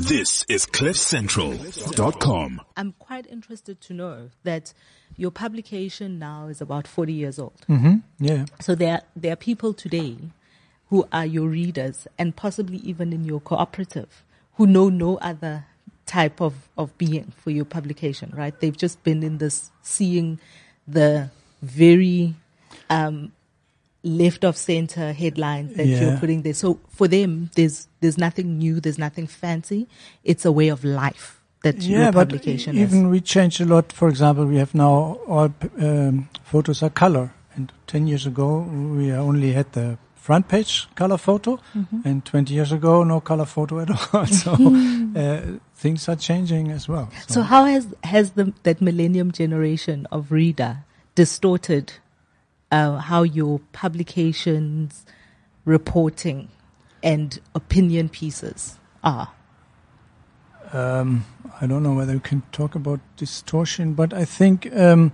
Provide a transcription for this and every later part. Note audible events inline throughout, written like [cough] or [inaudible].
This is CliffCentral.com. I'm quite interested to know that your publication now is about 40 years old. Mm-hmm. Yeah. So there, there are people today who are your readers and possibly even in your cooperative who know no other type of, of being for your publication, right? They've just been in this seeing the very um, left of center headlines that Yeah. you're putting there. So for them, there's there's nothing new, there's nothing fancy. It's a way of life that Yeah, your but publication even is. we changed a lot. For example, we have now all um, photos are color, and 10 years ago we only had the front page color photo, Mm-hmm. and 20 years ago no color photo at [laughs] all. so [laughs] uh, things are changing as well. So how has has the that millennium generation of reader distorted uh, how your publications, reporting, and opinion pieces are? um, I don't know whether we can talk about distortion, but I think um,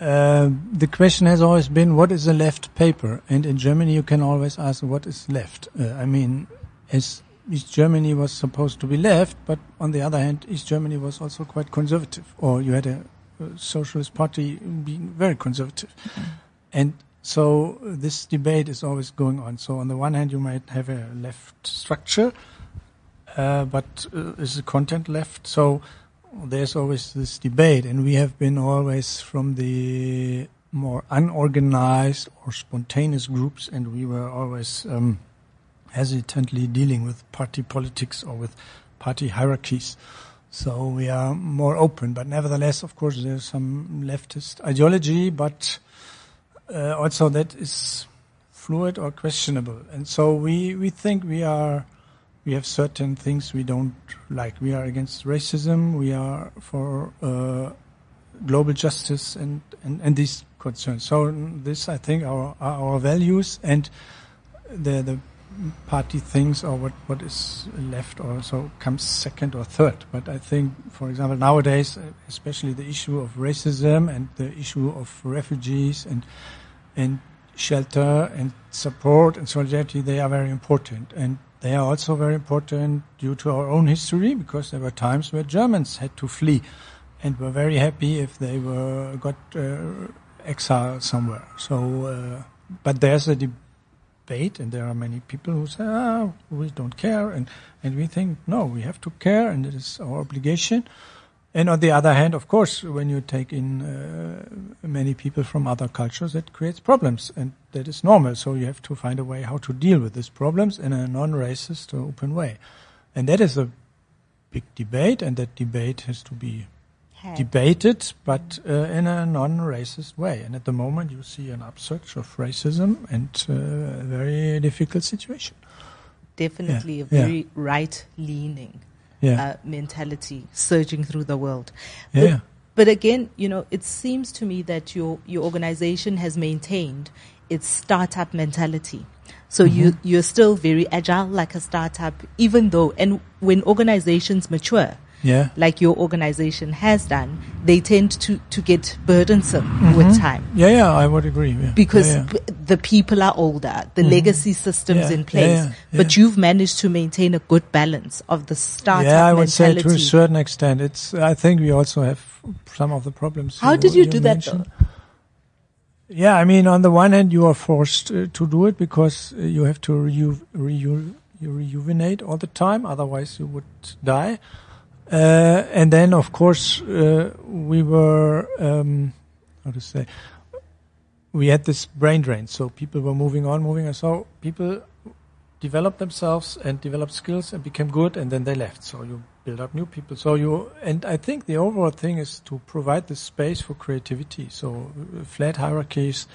uh, the question has always been, what is a left paper? And in Germany, you can always ask, what is left? Uh, I mean, as East Germany was supposed to be left, but on the other hand, East Germany was also quite conservative, or you had a, a socialist party being very conservative. And so this debate is always going on. So on the one hand, you might have a left structure, uh, but uh, is the content left? So there's always this debate, and we have been always from the more unorganized or spontaneous groups, and we were always um, hesitantly dealing with party politics or with party hierarchies. So we are more open, but nevertheless, of course, there's some leftist ideology, but uh, also that is fluid or questionable. And so we, we think we are we have certain things we don't like. We are against racism. We are for uh, global justice and, and, and these concerns. So this, I think, are, are our values and the the party things or what, what is left or so comes second or third. But I think, for example, nowadays, uh, especially the issue of racism and the issue of refugees and and shelter and support and solidarity, they are very important. And they are also very important due to our own history because there were times where Germans had to flee and were very happy if they were got uh, exiled somewhere. So, uh, but there's a debate, and there are many people who say, "Ah, we don't care," and and we think, no, we have to care, and it is our obligation. And on the other hand, of course, when you take in uh, many people from other cultures, that creates problems, and that is normal. So you have to find a way how to deal with these problems in a non-racist or open way, and that is a big debate, and that debate has to be Had. debated, but uh, in a non-racist way. And at the moment, you see an upsurge of racism and uh, a very difficult situation. Definitely Yeah, a yeah. very right-leaning Yeah, uh, mentality surging through the world. yeah, But, yeah. but again, you know, it seems to me that your your organization has maintained its startup mentality. So you Mm-hmm. you're still very agile like a startup, even though and when organizations mature, yeah. like your organization has done, they tend to to get burdensome Mm-hmm. with time Yeah, yeah, I would agree. Yeah. because yeah, yeah. the people are older, the legacy systems in place, but you've managed to maintain a good balance of the startup yeah, I would say to a certain extent. It's. I think we also have some of the problems. How did you do that though? Yeah, I mean, on the one hand, you are forced uh, to do it because uh, you have to reju- reju- rejuvenate all the time, otherwise you would die. Uh, and then, of course, uh, we were um, how to say we had this brain drain, so people were moving on, moving on. So people developed themselves and developed skills and became good, and then they left. So you build up new people. So you and I think the overall thing is to provide the space for creativity. So uh, flat hierarchies,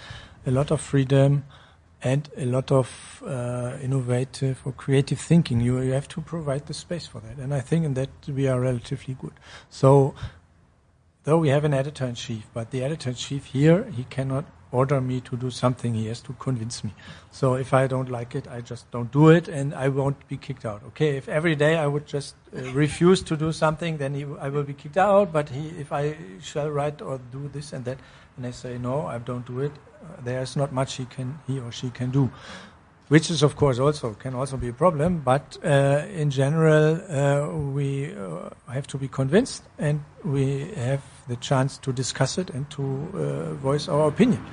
a lot of freedom, and a lot of uh, innovative or creative thinking. You you have to provide the space for that, and I think in that we are relatively good. So though we have an editor in chief, but the editor in chief here he cannot order me to do something. He has to convince me. So if I don't like it, I just don't do it, and I won't be kicked out. Okay, if every day I would just uh, refuse to do something, then he, I will be kicked out. But he, if I shall write or do this and that, and I say no, I don't do it, there is not much he can, he or she can do. which is of course also can also be a problem. But uh, in general, uh, we uh, have to be convinced, and we have the chance to discuss it and to uh, voice our opinion.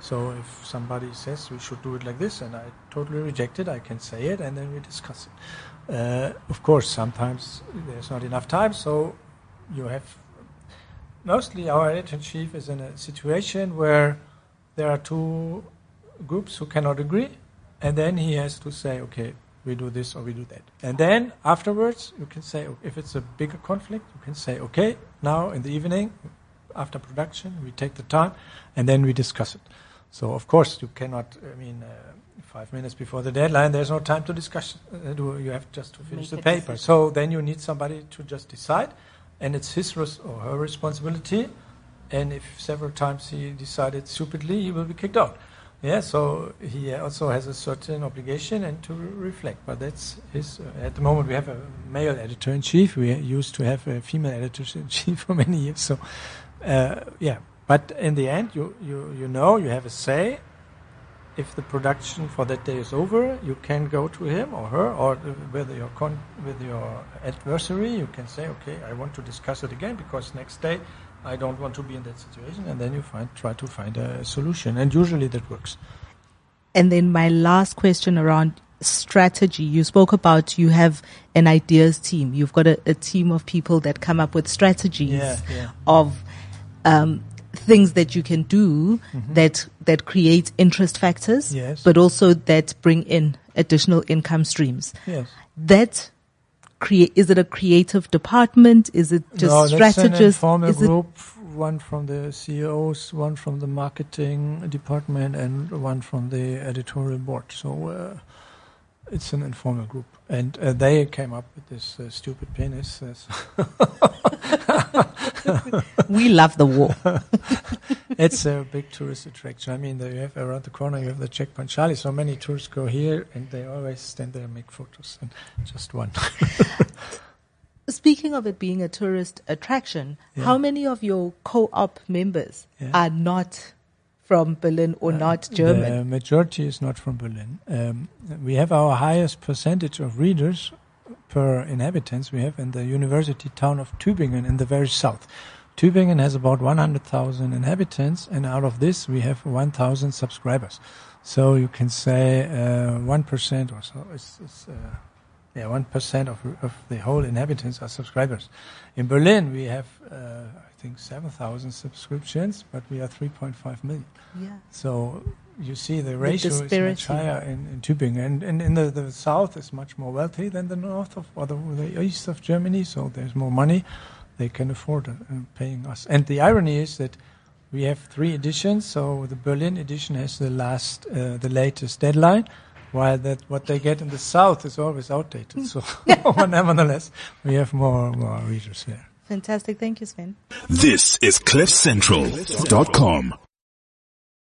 So if somebody says we should do it like this, and I totally reject it, I can say it, and then we discuss it. Uh, of course, sometimes there's not enough time, so you have. Mostly, our editor in chief is in a situation where there are two groups who cannot agree, and then he has to say, okay, we do this or we do that. And then afterwards, you can say, if it's a bigger conflict, you can say, okay, now in the evening, after production, we take the time, and then we discuss it. So of course you cannot. I mean, uh, five minutes before the deadline, there's no time to discuss. Uh, do, you have just to finish Make the paper. decision. So then you need somebody to just decide, and it's his res- or her responsibility. And if several times he decided stupidly, he will be kicked out. Yeah, so he also has a certain obligation and to reflect. But that's his. Uh, at the moment, we have a male editor in chief. We used to have a female editor in [laughs] chief for many years. So, uh, yeah. But in the end, you, you, you know, you have a say. If the production for that day is over, you can go to him or her, or uh, with your con- with your adversary, you can say, "Okay, I want to discuss it again because next day I don't want to be in that situation," and then you find try to find a solution, and usually that works. And then my last question around strategy. You spoke about you have an ideas team. You've got a, a team of people that come up with strategies Yeah, yeah. of um, things that you can do that that create interest factors, Mm-hmm. Yes. but also that bring in additional income streams. Yes. That create is it a creative department? Is it just no, an Is it. One from the CEOs, one from the marketing department, and one from the editorial board. So uh, it's an informal group, and uh, they came up with this uh, stupid penis. [laughs] we love the war. [laughs] it's a big tourist attraction. I mean, you have around the corner, you have the checkpoint Charlie. So many tourists go here, and they always stand there and make photos. And just one. [laughs] Speaking of it being a tourist attraction, Yeah. how many of your co-op members Yeah. are not from Berlin or not German? The majority is not from Berlin. Um, we have our highest percentage of readers per inhabitants we have in the university town of Tübingen in the very south. Tübingen has about 100,000 inhabitants, and out of this we have 1,000 subscribers. So you can say uh, 1% or so. It's, it's, uh, yeah, 1% of, of the whole inhabitants are subscribers. In Berlin we have, uh, think, 7,000 subscriptions, but we are 3.5 million. yeah. So you see the ratio is much higher in, in Tübingen, and, and in the, the south is much more wealthy than the north of or the, the east of Germany. So there's more money; they can afford uh, paying us. And the irony is that we have three editions. So the Berlin edition has the last, uh, the latest deadline, while that what they get in the south is always outdated. So, [laughs] [laughs] nevertheless, we have more more readers there. Fantastic. Thank you, Sven. This is CliffCentral.com.